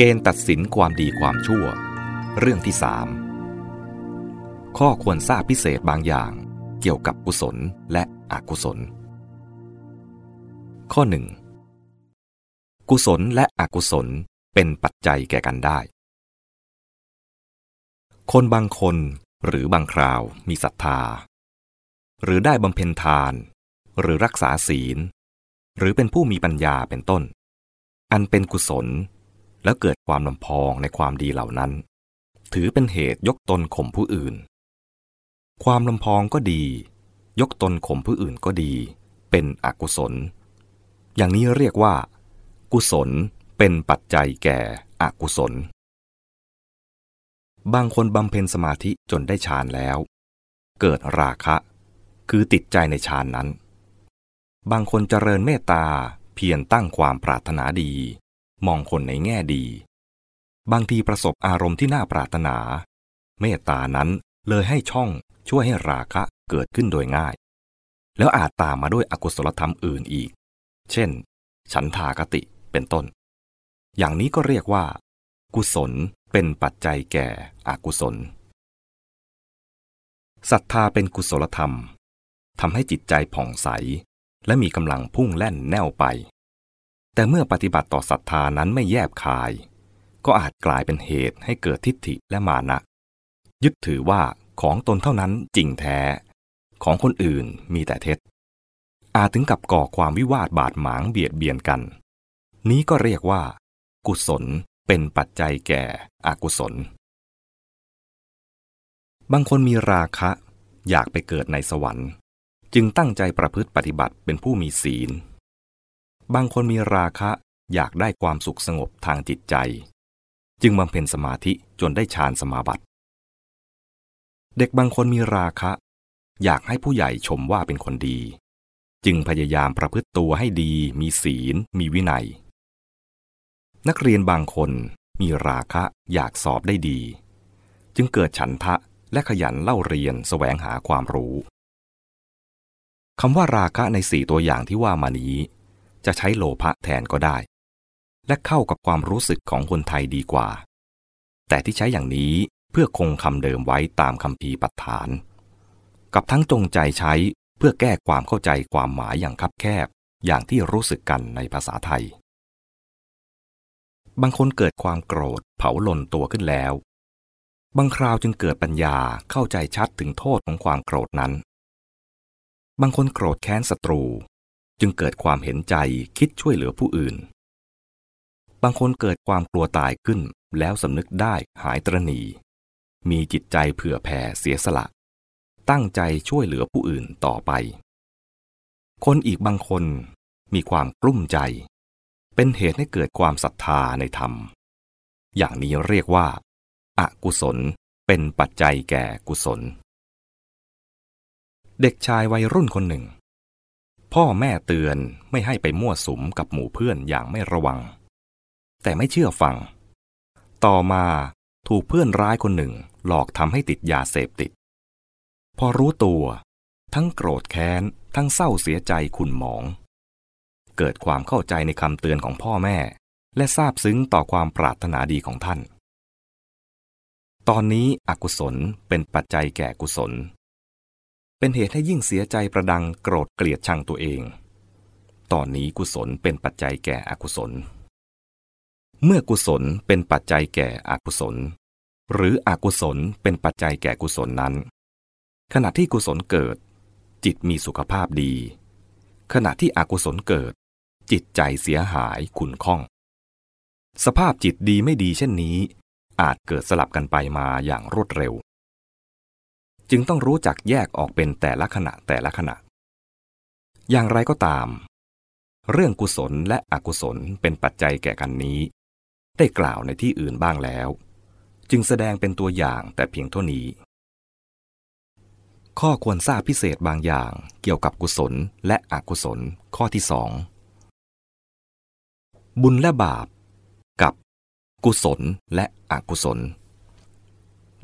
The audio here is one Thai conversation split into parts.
เกณฑ์ตัดสินความดีความชั่ว เรื่องที่สามข้อควรทราบพิเศษบางอย่าง เกี่ยวกับกุศลและอกุศล ข้อหนึ่งกุศลและอกุศลเป็นปัจจัยแก่กันได้ คนบางคนหรือบางคราวมีศรัทธา หรือได้บำเพ็ญทาน หรือรักษาศีล หรือเป็นผู้มีปัญญาเป็นต้น อันเป็นกุศล แล้วเกิดความลำพองในความดีเหล่านั้น ถือเป็นเหตุยกตนข่มผู้อื่น ความลำพองก็ดี ยกตนข่มผู้อื่นก็ดี เป็นอกุศล อย่างนี้เรียกว่า กุศลเป็นปัจจัยแก่อกุศล บางคนบำเพ็ญสมาธิจนได้ฌานแล้ว เกิดราคะ คือติดใจในฌานนั้น บางคนเจริญเมตตาเพียรตั้งความปรารถนาดี มองคนในแง่ดี บางทีประสบอารมณ์ที่น่าปรารถนา เมตตานั้นเลยให้ช่องช่วยให้ราคะเกิดขึ้นโดยง่าย แล้วอาจตามมาด้วยอกุศลธรรมอื่นอีก เช่น ฉันทากติเป็นต้น อย่างนี้ก็เรียกว่า กุศลเป็นปัจจัยแก่อกุศลศรัทธาเป็นกุศลธรรมทำให้จิตใจผ่องใส และมีกำลังพุ่งแล่นแน่วไป แต่เมื่อปฏิบัติต่อศรัทธานั้นไม่แยบคาย ก็อาจกลายเป็นเหตุให้เกิดทิฏฐิและมานะ ยึดถือว่าของตนเท่านั้นจริงแท้ ของคนอื่นมีแต่เท็จ อาจถึงกับก่อความวิวาทบาดหมางเบียดเบียนกัน นี้ก็เรียกว่า กุศลเป็นปัจจัยแก่อกุศล บางคนมีราคะอยากไปเกิดในสวรรค์ จึงตั้งใจประพฤติปฏิบัติเป็นผู้มีศีล บางคนมีราคะอยากได้ความสุขสงบทางจิตใจ จึงบำเพ็ญสมาธิจนได้ฌานสมาบัติ เด็กบางคนมีราคะ อยากให้ผู้ใหญ่ชมว่าเป็นคนดี จึงพยายามประพฤติตัวให้ดี มีศีล มีวินัย นักเรียนบางคนมีราคะอยากสอบได้ดี จึงเกิดฉันทะและขยันเล่าเรียนแสวงหาความรู้คำว่าราคะในสี่ตัวอย่างที่ว่ามานี้ จะใช้โลภะแทนก็ได้ และเข้ากับความรู้สึกของคนไทยดีกว่า แต่ที่ใช้อย่างนี้เพื่อคงคำเดิมไว้ตามคำพีปัฏฐาน กับทั้งจงใจใช้เพื่อแก้ความเข้าใจความหมายอย่างคับแคบ อย่างที่รู้สึกกันในภาษาไทย บางคนเกิดความโกรธเผาลนตัวขึ้นแล้ว บางคราวจึงเกิดปัญญาเข้าใจชัดถึงโทษของความโกรธนั้น บางคนโกรธแค้นศัตรู จึงเกิดความเห็นใจคิดช่วยเหลือผู้อื่น บางคนเกิดความกลัวตายขึ้นแล้วสำนึกได้หายตรณี มีจิตใจเผื่อแผ่เสียสละ ตั้งใจช่วยเหลือผู้อื่นต่อไป คนอีกบางคนมีความกลุ้มใจ เป็นเหตุให้เกิดความศรัทธาในธรรม อย่างนี้เรียกว่าอากุศลเป็นปัจจัยแก่กุศล เด็กชายวัยรุ่นคนหนึ่ง พ่อแม่เตือนไม่ให้ไปมั่วสุมกับหมู่เพื่อนอย่างไม่ระวัง แต่ไม่เชื่อฟัง ต่อมาถูกเพื่อนร้ายคนหนึ่งหลอกทำให้ติดยาเสพติด พอรู้ตัว ทั้งโกรธแค้น ทั้งเศร้าเสียใจขุ่นหมอง เกิดความเข้าใจในคำเตือนของพ่อแม่ และซาบซึ้งต่อความปรารถนาดีของท่าน ตอนนี้อกุศลเป็นปัจจัยแก่กุศล เป็นเหตุให้ยิ่งเสียใจประดังโกรธเกลียดชังตัวเอง ตอนนี้กุศลเป็นปัจจัยแก่อกุศล เมื่อกุศลเป็นปัจจัยแก่อกุศล หรืออกุศลเป็นปัจจัยแก่กุศลนั้น ขณะที่กุศลเกิด จิตมีสุขภาพดี ขณะที่อกุศลเกิด จิตใจเสียหายขุนข้อง สภาพจิตดีไม่ดีเช่นนี้ อาจเกิดสลับกันไปมาอย่างรวดเร็ว จึงต้องรู้จักแยกออกเป็นแต่ละขณะแต่ละขณะ อย่างไรก็ตาม เรื่องกุศลและอกุศลเป็นปัจจัยแก่กันนี้ ได้กล่าวในที่อื่นบ้างแล้ว จึงแสดงเป็นตัวอย่างแต่เพียงเท่านี้ ข้อควรทราบพิเศษบางอย่างเกี่ยวกับกุศลและอกุศลข้อที่สองบุญและบาป กับ กุศลและอกุศล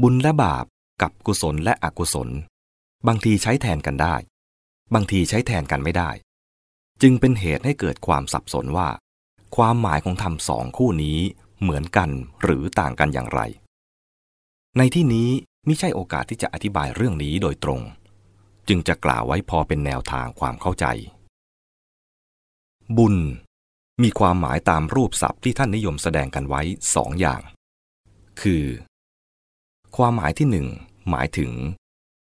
บุญและบาป กับกุศลและอกุศล บางทีใช้แทนกันได้ บางทีใช้แทนกันไม่ได้ จึงเป็นเหตุให้เกิดความสับสนว่า ความหมายของธรรมสองคู่นี้เหมือนกันหรือต่างกันอย่างไร ในที่นี้ไม่ใช่โอกาสที่จะอธิบายเรื่องนี้โดยตรง จึงจะกล่าวไว้พอเป็นแนวทางความเข้าใจ บุญ มีความหมายตามรูปศัพท์ที่ท่านนิยมแสดงกันไว้สองอย่าง คือ ความหมายที่หนึ่งหมายถึง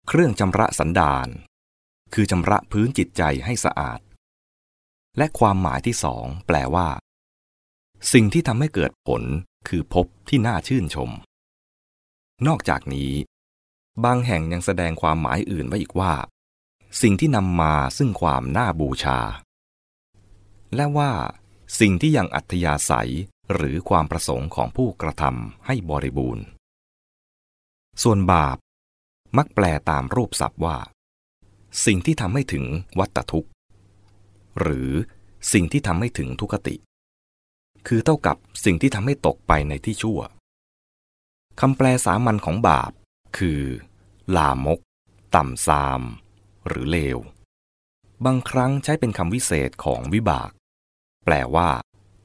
เครื่องชำระสันดาน คือชำระพื้นจิตใจให้สะอาด และความหมายที่สองแปลว่า สิ่งที่ทำให้เกิดผลคือพบที่น่าชื่นชม นอกจากนี้ บางแห่งยังแสดงความหมายอื่นไว้อีกว่า สิ่งที่นำมาซึ่งความน่าบูชา และว่า สิ่งที่ยังอัธยาศัยหรือความประสงค์ของผู้กระทำให้บริบูรณ์ ส่วนบาป มักแปลตามรูปศัพท์ว่า สิ่งที่ทำให้ถึงวัตทุกข์ หรือสิ่งที่ทำให้ถึงทุกขติ คือเท่ากับสิ่งที่ทำให้ตกไปในที่ชั่วคำแปลสามัญของบาป คือ ลามก ต่ำซาม หรือเลว บางครั้งใช้เป็นคำวิเศษของวิบาก แปลว่า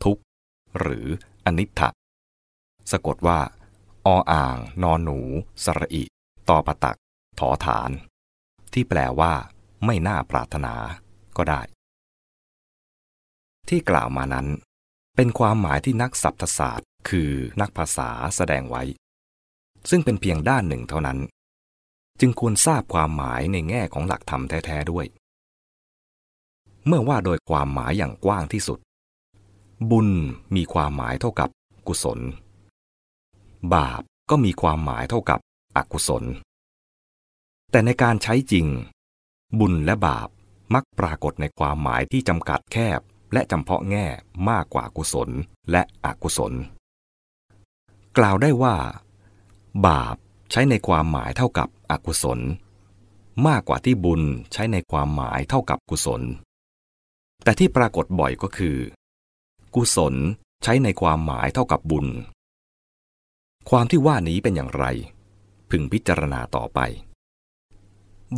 ทุกข์ หรืออนิจฐะสะกดว่า ออ่าง นอนหนู สระอิตอปตัก ถอฐาน ที่แปลว่า ไม่น่าปรารถนา ก็ได้ ที่กล่าวมานั้น เป็นความหมายที่นักศัพทศาสตร์ คือนักภาษาแสดงไว้ ซึ่งเป็นเพียงด้านหนึ่งเท่านั้น จึงควรทราบความหมายในแง่ของหลักธรรมแท้ๆด้วย เมื่อว่าโดยความหมายอย่างกว้างที่สุด บุญมีความหมายเท่ากับกุศล บาปก็มีความหมายเท่ากับอกุศล แต่ในการใช้จริง บุญและบาปมักปรากฏในความหมายที่จำกัดแคบ และจำเพาะแง่มากกว่ากุศลและอกุศล กล่าวได้ว่า บาปใช้ในความหมายเท่ากับอกุศล มากกว่าที่บุญใช้ในความหมายเท่ากับกุศล แต่ที่ปรากฏบ่อยก็คือ กุศลใช้ในความหมายเท่ากับบุญ ความที่ว่านี้เป็นอย่างไร พึงพิจารณาต่อไป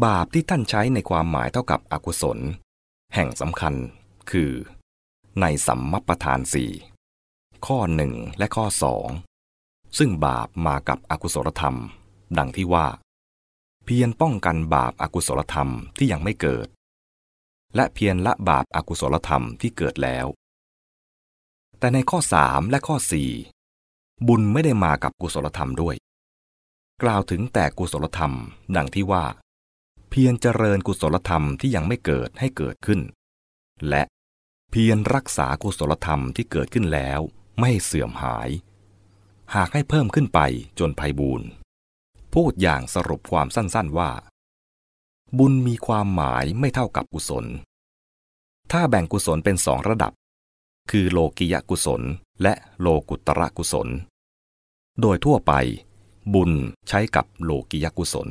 บาปที่ท่านใช้ในความหมายเท่ากับอกุศล แห่งสำคัญคือ ในสัมมัปทานสี่ข้อหนึ่งและข้อสองซึ่งบาปมากับอกุศลธรรม ดังที่ว่า เพียรป้องกันบาปอากุศลธรรมที่ยังไม่เกิด และเพียรละบาปอากุศลธรรมที่เกิดแล้ว แต่ในข้อสามและข้อสี่ บุญไม่ได้มากับกุศลธรรมด้วย กล่าวถึงแต่กุศลธรรม ดังที่ว่า เพียรเจริญกุศลธรรมที่ยังไม่เกิดให้เกิดขึ้น และเพียรรักษากุศลธรรมที่เกิดขึ้นแล้วไม่เสื่อมหาย หากให้เพิ่มขึ้นไปจนภัยบูรณ์พูดอย่างสรุปความสั้นๆว่า บุญมีความหมายไม่เท่ากับกุศล ถ้าแบ่งกุศลเป็นสองระดับ คือโลกิยกุศลและโลกุตระกุศล โดยทั่วไป บุญใช้กับโลกิยกุศล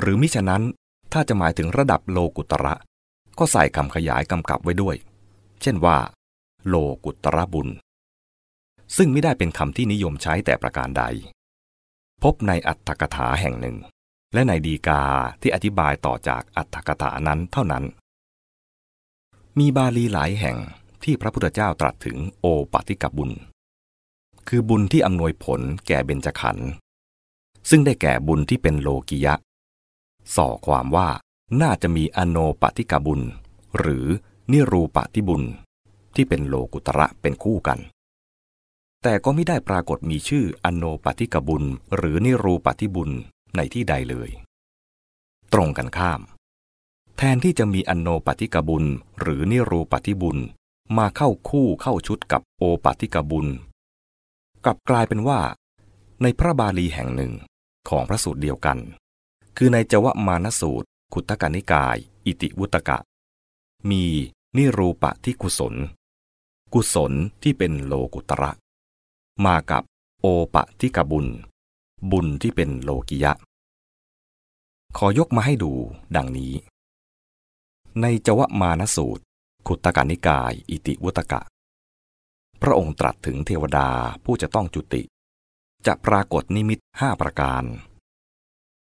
หรือมิฉะนั้นถ้าจะหมายถึงระดับโลกุตระ ก็ใส่คำขยายกำกับไว้ด้วย เช่นว่า โลกุตระบุญ ซึ่งไม่ได้เป็นคำที่นิยมใช้แต่ประการใด พบในอัตถกถาแห่งหนึ่ง และในดีกาที่อธิบายต่อจากอัตถกถานั้นเท่านั้น มีบาลีหลายแห่งที่พระพุทธเจ้าตรัสถึงโอปติกบุญ คือบุญที่อำนวยผลแก่เบญจขันธ์ซึ่งได้แก่บุญที่เป็นโลกิยะ ส่อความว่าน่าจะมีอโนปติกบุญ หรือนิรูปติบุญ ที่เป็นโลกุตระเป็นคู่กัน แต่ก็ไม่ได้ปรากฏมีชื่ออโนปติกบุญ หรือนิรูปติบุญในที่ใดเลย ตรงกันข้าม แทนที่จะมีอโนปติกบุญ หรือนิรูปติบุญมาเข้าคู่เข้าชุดกับโอปติกบุญ กลับกลายเป็นว่า ในพระบาลีแห่งหนึ่งของพระสูตรเดียวกัน คือในจวมานสูตร ขุตกานิกาย อิติวุตกะ มีนิรูปะที่กุศล กุศลที่เป็นโลกุตระ มากับโอปะที่กบุญ บุญที่เป็นโลกิยะ ขอยกมาให้ดูดังนี้ ในจวมานสูตร ขุตกานิกาย อิติวุตกะ พระองค์ตรัสถึงเทวดาผู้จะต้องจุติ จะปรากฏนิมิตห้าประการ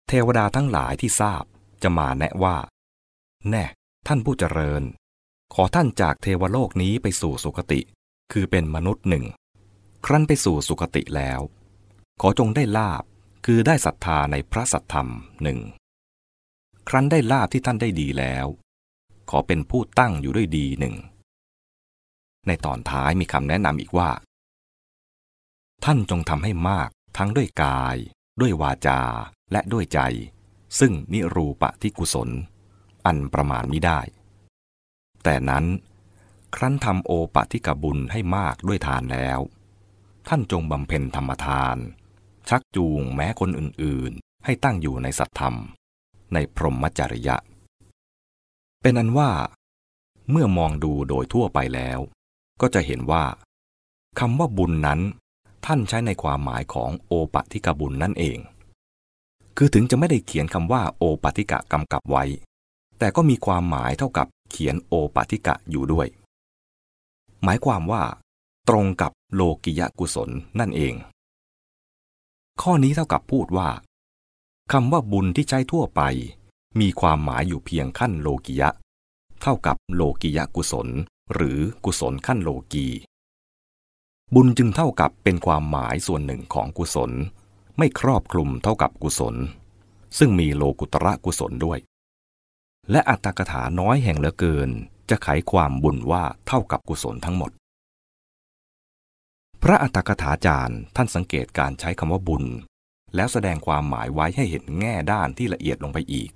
เทวดาทั้งหลายที่ทราบจะมาแนะว่า แน่ท่านผู้เจริญ ขอท่านจากเทวโลกนี้ไปสู่สุคติ คือเป็นมนุษย์หนึ่ง ครั้นไปสู่สุคติแล้ว ขอจงได้ลาบคือได้ศรัทธาในพระสัทธรรมหนึ่ง ครั้นได้ลาบที่ท่านได้ดีแล้ว ขอเป็นผู้ตั้งอยู่ด้วยดีหนึ่ง ในตอนท้ายมีคำแนะนำอีกว่า ท่านจงทำให้มากทั้งด้วยกาย ด้วยวาจาและด้วยใจ ซึ่งนิรูปะที่กุศล อันประมาณมิได้ แต่นั้น ครั้นทำโอปะที่กบุญให้มากด้วยทานแล้ว ท่านจงบำเพ็ญธรรมทาน ชักจูงแม้คนอื่นๆ ให้ตั้งอยู่ในสัตธรรม ในพรหมจริยะ เป็นอันว่า เมื่อมองดูโดยทั่วไปแล้ว ก็จะเห็นว่าคำว่าบุญนั้น ท่านใช้ในความหมายของโอปะทิกบุญนั่นเอง คือถึงจะไม่ได้เขียนคำว่าโอปะทิกะกำกับไว้ แต่ก็มีความหมายเท่ากับเขียนโอปะทิกะอยู่ด้วย หมายความว่า ตรงกับโลกิยกุศลนั่นเอง ข้อนี้เท่ากับพูดว่าคำว่าบุญที่ใช้ทั่วไป มีความหมายอยู่เพียงขั้นโลกิยะ เท่ากับโลกิยกุศล หรือกุศลขั้นโลกี บุญจึงเท่ากับเป็นความหมายส่วนหนึ่งของกุศล ไม่ครอบคลุมเท่ากับกุศล ซึ่งมีโลกุตระกุศลด้วย และอัตถกถาน้อยแห่งเหลือเกิน จะไขความบุญว่าเท่ากับกุศลทั้งหมด พระอัตถกถาจารย์ท่านสังเกตการใช้คำว่าบุญ แล้วแสดงความหมายไว้ให้เห็นแง่ด้านที่ละเอียดลงไปอีก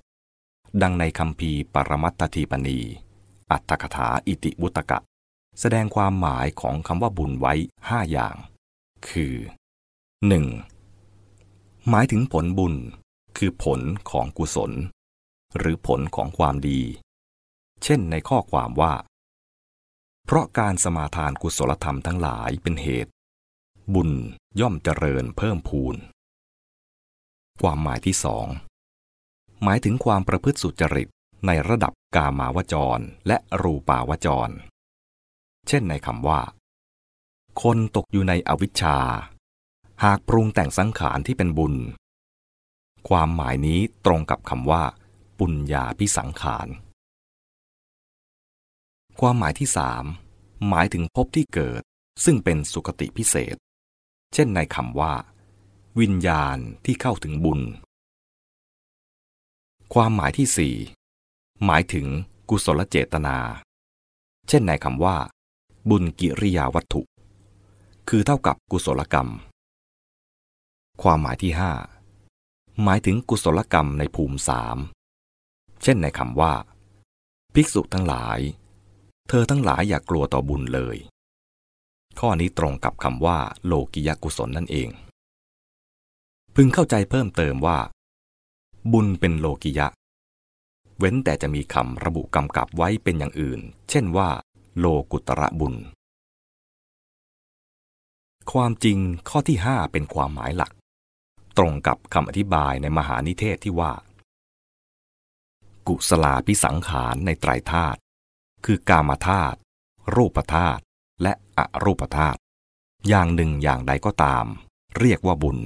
ดังในคำพีปรมัตถทีปณี อัตถกถาอิติวุตกะ แสดงความหมายของคำว่าบุญไว้ห้าอย่าง คือ 1. หมายถึงผลบุญ คือผลของกุศล หรือผลของความดี เช่นในข้อความว่า เพราะการสมาทานกุศลธรรมทั้งหลายเป็นเหตุ บุญย่อมเจริญเพิ่มพูน ความหมายที่สองหมายถึงความประพฤติสุจริต ในระดับกามาวจรและรูปาวจร เช่นในคำว่า คนตกอยู่ในอวิชชา หากปรุงแต่งสังขารที่เป็นบุญ ความหมายนี้ตรงกับคำว่า ปุญญาพิสังขาร ความหมายที่สามหมายถึงภพที่เกิด ซึ่งเป็นสุคติพิเศษ เช่นในคำว่า วิญญาณที่เข้าถึงบุญความหมายที่สี่ หมายถึงกุศลเจตนา เช่นในคำว่า บุญกิริยาวัตถุ คือเท่ากับกุศลกรรม ความหมายที่ห้าหมายถึงกุศลกรรมในภูมิสามเช่นในคำว่า ภิกษุทั้งหลาย เธอทั้งหลายอย่ากลัวต่อบุญเลย ข้อนี้ตรงกับคำว่า โลกิยกุศลนั่นเอง พึงเข้าใจเพิ่มเติมว่า บุญเป็นโลกิยะ เว้นแต่จะมีคำระบุกำกับไว้เป็นอย่างอื่น เช่นว่า โลกุตระบุญ ความจริงข้อที่ห้าเป็นความหมายหลัก ตรงกับคำอธิบายในมหานิเทศที่ว่า กุศลาพิสังขารในไตรธาตุคือกามธาตุรูปธาตุและอรูปธาตุอย่างหนึ่งอย่างใดก็ตาม เรียกว่าบุญ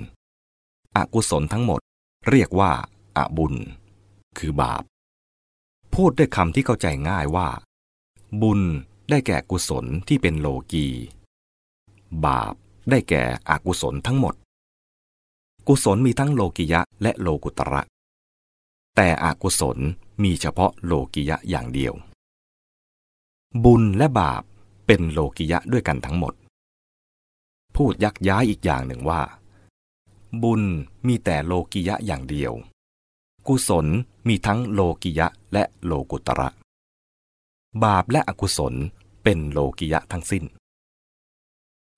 อกุศลทั้งหมด เรียกว่าอาบุญ คือบาป พูดด้วยคำที่เข้าใจง่ายว่า บุญได้แก่กุศลที่เป็นโลกี บาปได้แก่อกุศลทั้งหมด กุศลมีทั้งโลกิยะและโลกุตระ แต่อกุศลมีเฉพาะโลกิยะอย่างเดียว บุญและบาปเป็นโลกิยะด้วยกันทั้งหมด พูดยักย้ายอีกอย่างหนึ่งว่า บุญมีแต่โลกิยะอย่างเดียว กุศลมีทั้งโลกิยะและโลกุตระ บาปและอกุศลเป็นโลกิยะทั้งสิ้น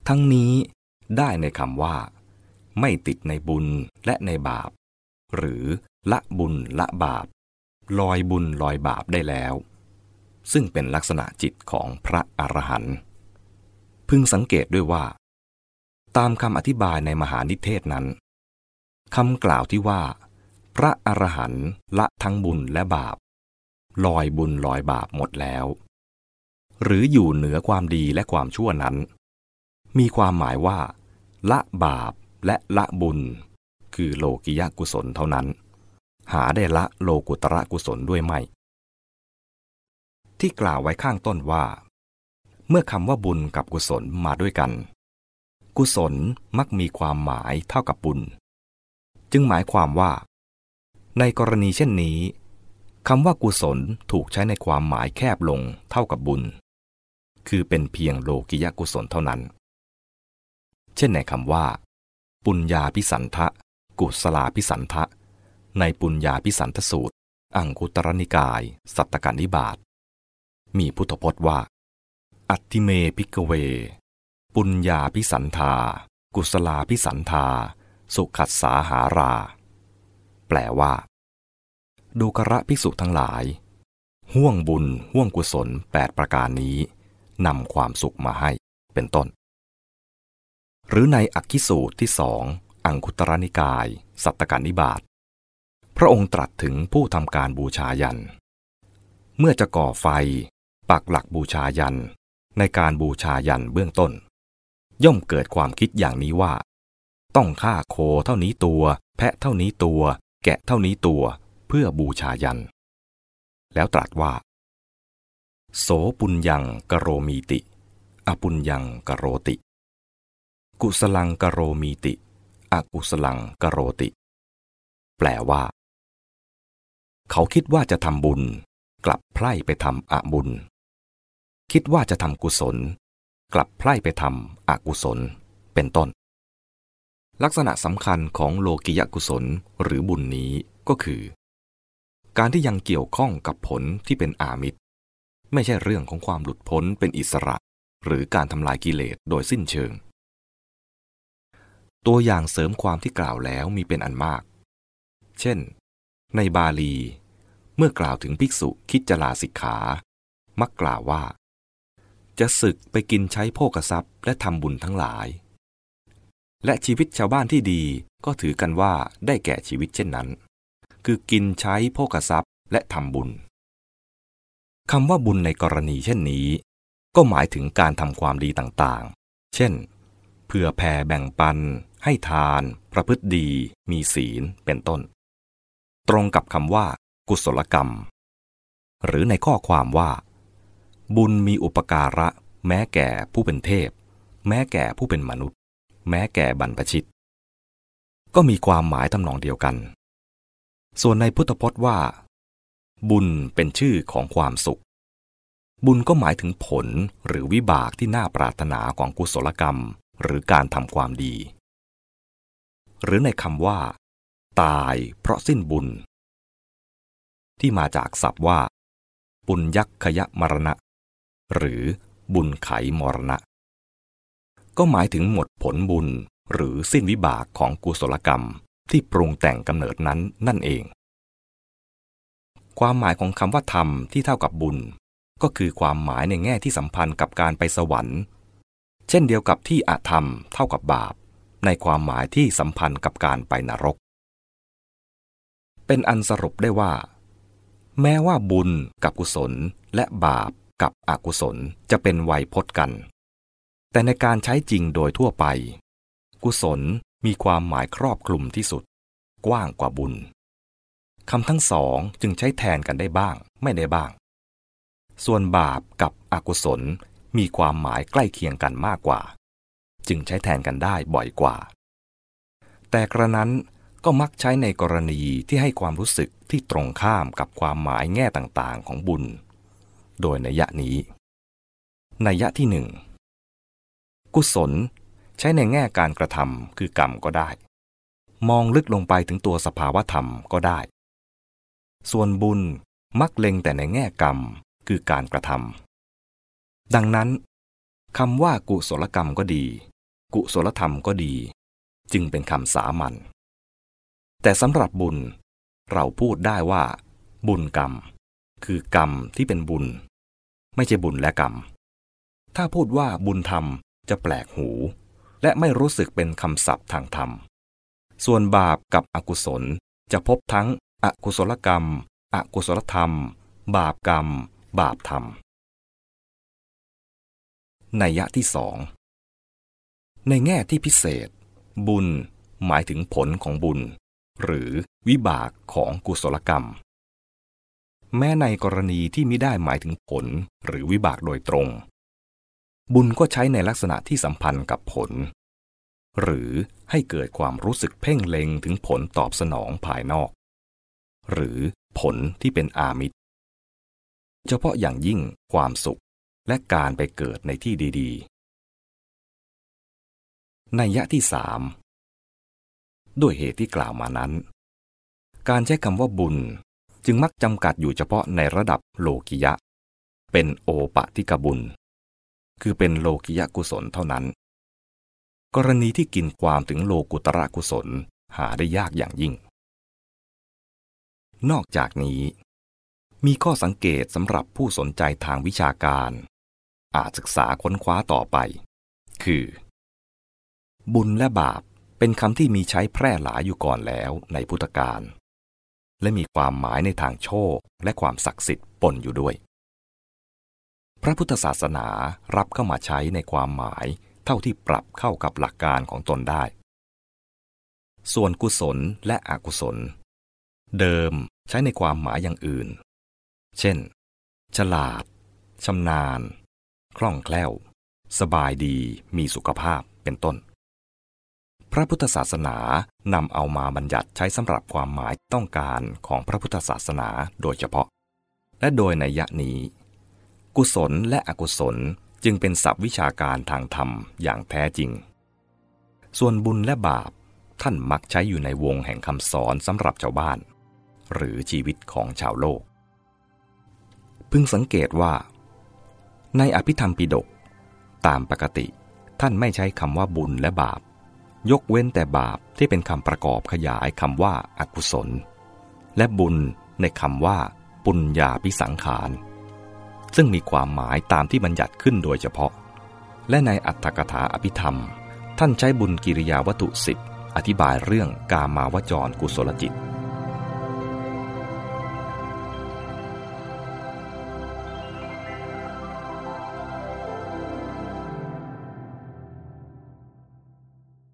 ทั้งนี้ได้ในคำว่า ไม่ติดในบุญและในบาป หรือละบุญละบาป ลอยบุญลอยบาปได้แล้ว ซึ่งเป็นลักษณะจิตของพระอรหันต์พึงสังเกตด้วยว่า ตามคำอธิบายในมหานิเทศนั้นคำกล่าวที่ว่า พระอรหันต์ละทั้งบุญและบาป ลอยบุญลอยบาปหมดแล้ว หรืออยู่เหนือความดีและความชั่วนั้น มีความหมายว่า ละบาปและละบุญ คือโลกิยกุศลเท่านั้น หาได้ละโลกุตระกุศลด้วยไม่ ที่กล่าวไว้ข้างต้นว่า เมื่อคำว่าบุญกับกุศลมาด้วยกันกกุศลมักมีความหมายเท่ากับบุญ จึงหมายความว่า ในกรณีเช่นนี้คำว่ากุศลถูกใช้ในความหมายแคบลงเท่ากับบุญ คือเป็นเพียงโลกิยกุศลเท่านั้น เช่นในคำว่า ปุญญาพิสันทะ กุศลาพิสันทะ ในปุญญาพิสันทสูตร อังคุตรนิกาย สัตตการนิบาตมีพุทธพจน์ว่า อัติเมพิกเว ปุญญาพิสันธา กุศลาพิสันธา สุขัสสาหารา แปลว่า ดูกระภิกษุทั้งหลาย ห่วงบุญห่วงกุศลแปดประการนี้นำความสุขมาให้เป็นต้น หรือในอักขิสูตรที่สองอังคุตรนิกาย สัตตการนิบาตพระองค์ตรัสถึงผู้ทำการบูชายัน เมื่อจะก่อไฟ ปักหลักบูชายัน ในการบูชายันเบื้องต้น ย่อมเกิดความคิดอย่างนี้ว่า ต้องฆ่าโคเท่านี้ตัว แพะเท่านี้ตัว แกะเท่านี้ตัวเพื่อบูชายัน แล้วตรัสว่า โสปุญญังกโรมีติ อปุญญังกโรติ กุสลังกโรมีติ อกุสลังกโรติ แปลว่า เขาคิดว่าจะทำบุญ กลับไพร่ไปทำอบุญ คิดว่าจะทำกุศล กลับไพร่ไปทำอกุศล เป็นต้น ลักษณะสำคัญของโลกิยกุศลหรือบุญนี้ก็คือ การที่ยังเกี่ยวข้องกับผลที่เป็นอามิตร ไม่ใช่เรื่องของความหลุดพ้นเป็นอิสระ หรือการทำลายกิเลสโดยสิ้นเชิง ตัวอย่างเสริมความที่กล่าวแล้วมีเป็นอันมาก เช่น ในบาลี เมื่อกล่าวถึงภิกษุคิดจลาสิกขา มักกล่าวว่า จะศึกไปกินใช้โภกทรัพย์และทำบุญทั้งหลาย และชีวิตชาวบ้านที่ดีก็ถือกันว่าได้แก่ชีวิตเช่นนั้น คือกินใช้โภกทรัพย์และทำบุญคำว่าบุญในกรณีเช่นนี้ ก็หมายถึงการทำความดีต่างๆ เช่น เพื่อแผ่แบ่งปัน ให้ทาน ประพฤติดี มีศีล เป็นต้น ตรงกับคำว่า กุศลกรรม หรือในข้อความว่า บุญมีอุปการะ แม้แก่ผู้เป็นเทพ แม้แก่ผู้เป็นมนุษย์ แม้แก่บรรพชิต ก็มีความหมายทำนองเดียวกัน ส่วนในพุทธพจน์ว่า บุญเป็นชื่อของความสุข บุญก็หมายถึงผลหรือวิบากที่น่าปรารถนาของกุศลกรรม หรือการทำความดี หรือในคำว่า ตายเพราะสิ้นบุญ ที่มาจากศัพท์ว่า ปุญยักขยะมรณะ หรือบุญไขมรณะ ก็หมายถึงหมดผลบุญหรือสิ้นวิบากของกุศลกรรมที่ปรุงแต่งกำเนิดนั้นนั่นเอง ความหมายของคำว่าธรรมที่เท่ากับบุญ ก็คือความหมายในแง่ที่สัมพันธ์กับการไปสวรรค์ เช่นเดียวกับที่อาธรรมเท่ากับบาป ในความหมายที่สัมพันธ์กับการไปนรก เป็นอันสรุปได้ว่า แม้ว่าบุญกับกุศลและบาปกับอกุศลจะเป็นไวยพจน์กัน แต่ในการใช้จริงโดยทั่วไป กุศลมีความหมายครอบคลุมที่สุด กว้างกว่าบุญคำทั้งสองจึงใช้แทนกันได้บ้าง ไม่ได้บ้าง ส่วนบาปกับอกุศลมีความหมายใกล้เคียงกันมากกว่า จึงใช้แทนกันได้บ่อยกว่า แต่กระนั้นก็มักใช้ในกรณีที่ให้ความรู้สึกที่ตรงข้ามกับความหมายแง่ต่างๆของบุญ โดยในยะนี้ในยะที่หนึ่ง กุศล ใช้ในแง่การกระทำคือกรรมก็ได้ มองลึกลงไปถึงตัวสภาวธรรมก็ได้ ส่วนบุญมักเล็งแต่ในแง่กรรมคือการกระทำดังนั้นคำว่ากุศลกรรมก็ดี กุศลธรรมก็ดี จึงเป็นคำสามัญแต่สำหรับบุญเราพูดได้ว่า บุญกรรม คือกรรมที่เป็นบุญ ไม่ใช่บุญและกรรม ถ้าพูดว่าบุญธรรม จะแปลกหู และไม่รู้สึกเป็นคำศัพท์ทางธรรม ส่วนบาปกับอกุศลจะพบทั้งอกุศลกรรม อกุศลธรรม บาปกรรม บาปธรรมในยะที่สองในแง่ที่พิเศษ บุญหมายถึงผลของบุญ หรือวิบากของกุศลกรรม แม้ในกรณีที่ไม่ได้หมายถึงผลหรือวิบากโดยตรง บุญก็ใช้ในลักษณะที่สัมพันธ์กับผล หรือให้เกิดความรู้สึกเพ่งเล็งถึงผลตอบสนองภายนอก หรือผลที่เป็นอามิตร เฉพาะอย่างยิ่งความสุขและการไปเกิดในที่ดีๆ ในยะที่สามด้วยเหตุที่กล่าวมานั้น การใช้คำว่าบุญจึงมักจำกัดอยู่เฉพาะในระดับโลกิยะ เป็นโอปะทิกบุญ คือเป็นโลกิยกุศลเท่านั้น กรณีที่กินความถึงโลกุตระกุศลหาได้ยากอย่างยิ่ง นอกจากนี้ มีข้อสังเกตสำหรับผู้สนใจทางวิชาการ อาจศึกษาค้นคว้าต่อไป คือ บุญและบาปเป็นคำที่มีใช้แพร่หลายอยู่ก่อนแล้วในพุทธกาลและมีความหมายในทางโชคและความศักดิ์สิทธิ์ปนอยู่ด้วย พระพุทธศาสนารับเข้ามาใช้ในความหมายเท่าที่ปรับเข้ากับหลักการของตนได้ ส่วนกุศลและอกุศล เดิมใช้ในความหมายอย่างอื่น เช่น ฉลาดชำนาญ คล่องแคล่ว สบายดีมีสุขภาพเป็นต้น พระพุทธศาสนานำเอามาบัญญัติใช้สำหรับความหมายต้องการของพระพุทธศาสนาโดยเฉพาะ และโดยในยะนี้ กุศลและอกุศลจึงเป็นศัพท์วิชาการทางธรรมอย่างแท้จริง ส่วนบุญและบาปท่านมักใช้อยู่ในวงแห่งคำสอนสำหรับชาวบ้าน หรือชีวิตของชาวโลก พึงสังเกตว่า ในอภิธรรมปิฎกตามปกติท่านไม่ใช้คำว่าบุญและบาป ยกเว้นแต่บาปที่เป็นคำประกอบขยายคำว่าอากุศล และบุญในคำว่า ปุญญาพิสังขาร ซึ่งมีความหมายตามที่บัญญัติขึ้นโดยเฉพาะ และในอัตถกถาอภิธรรม ท่านใช้บุญกิริยาวัตถุสิบอธิบายเรื่องกามาวจรกุศลจิต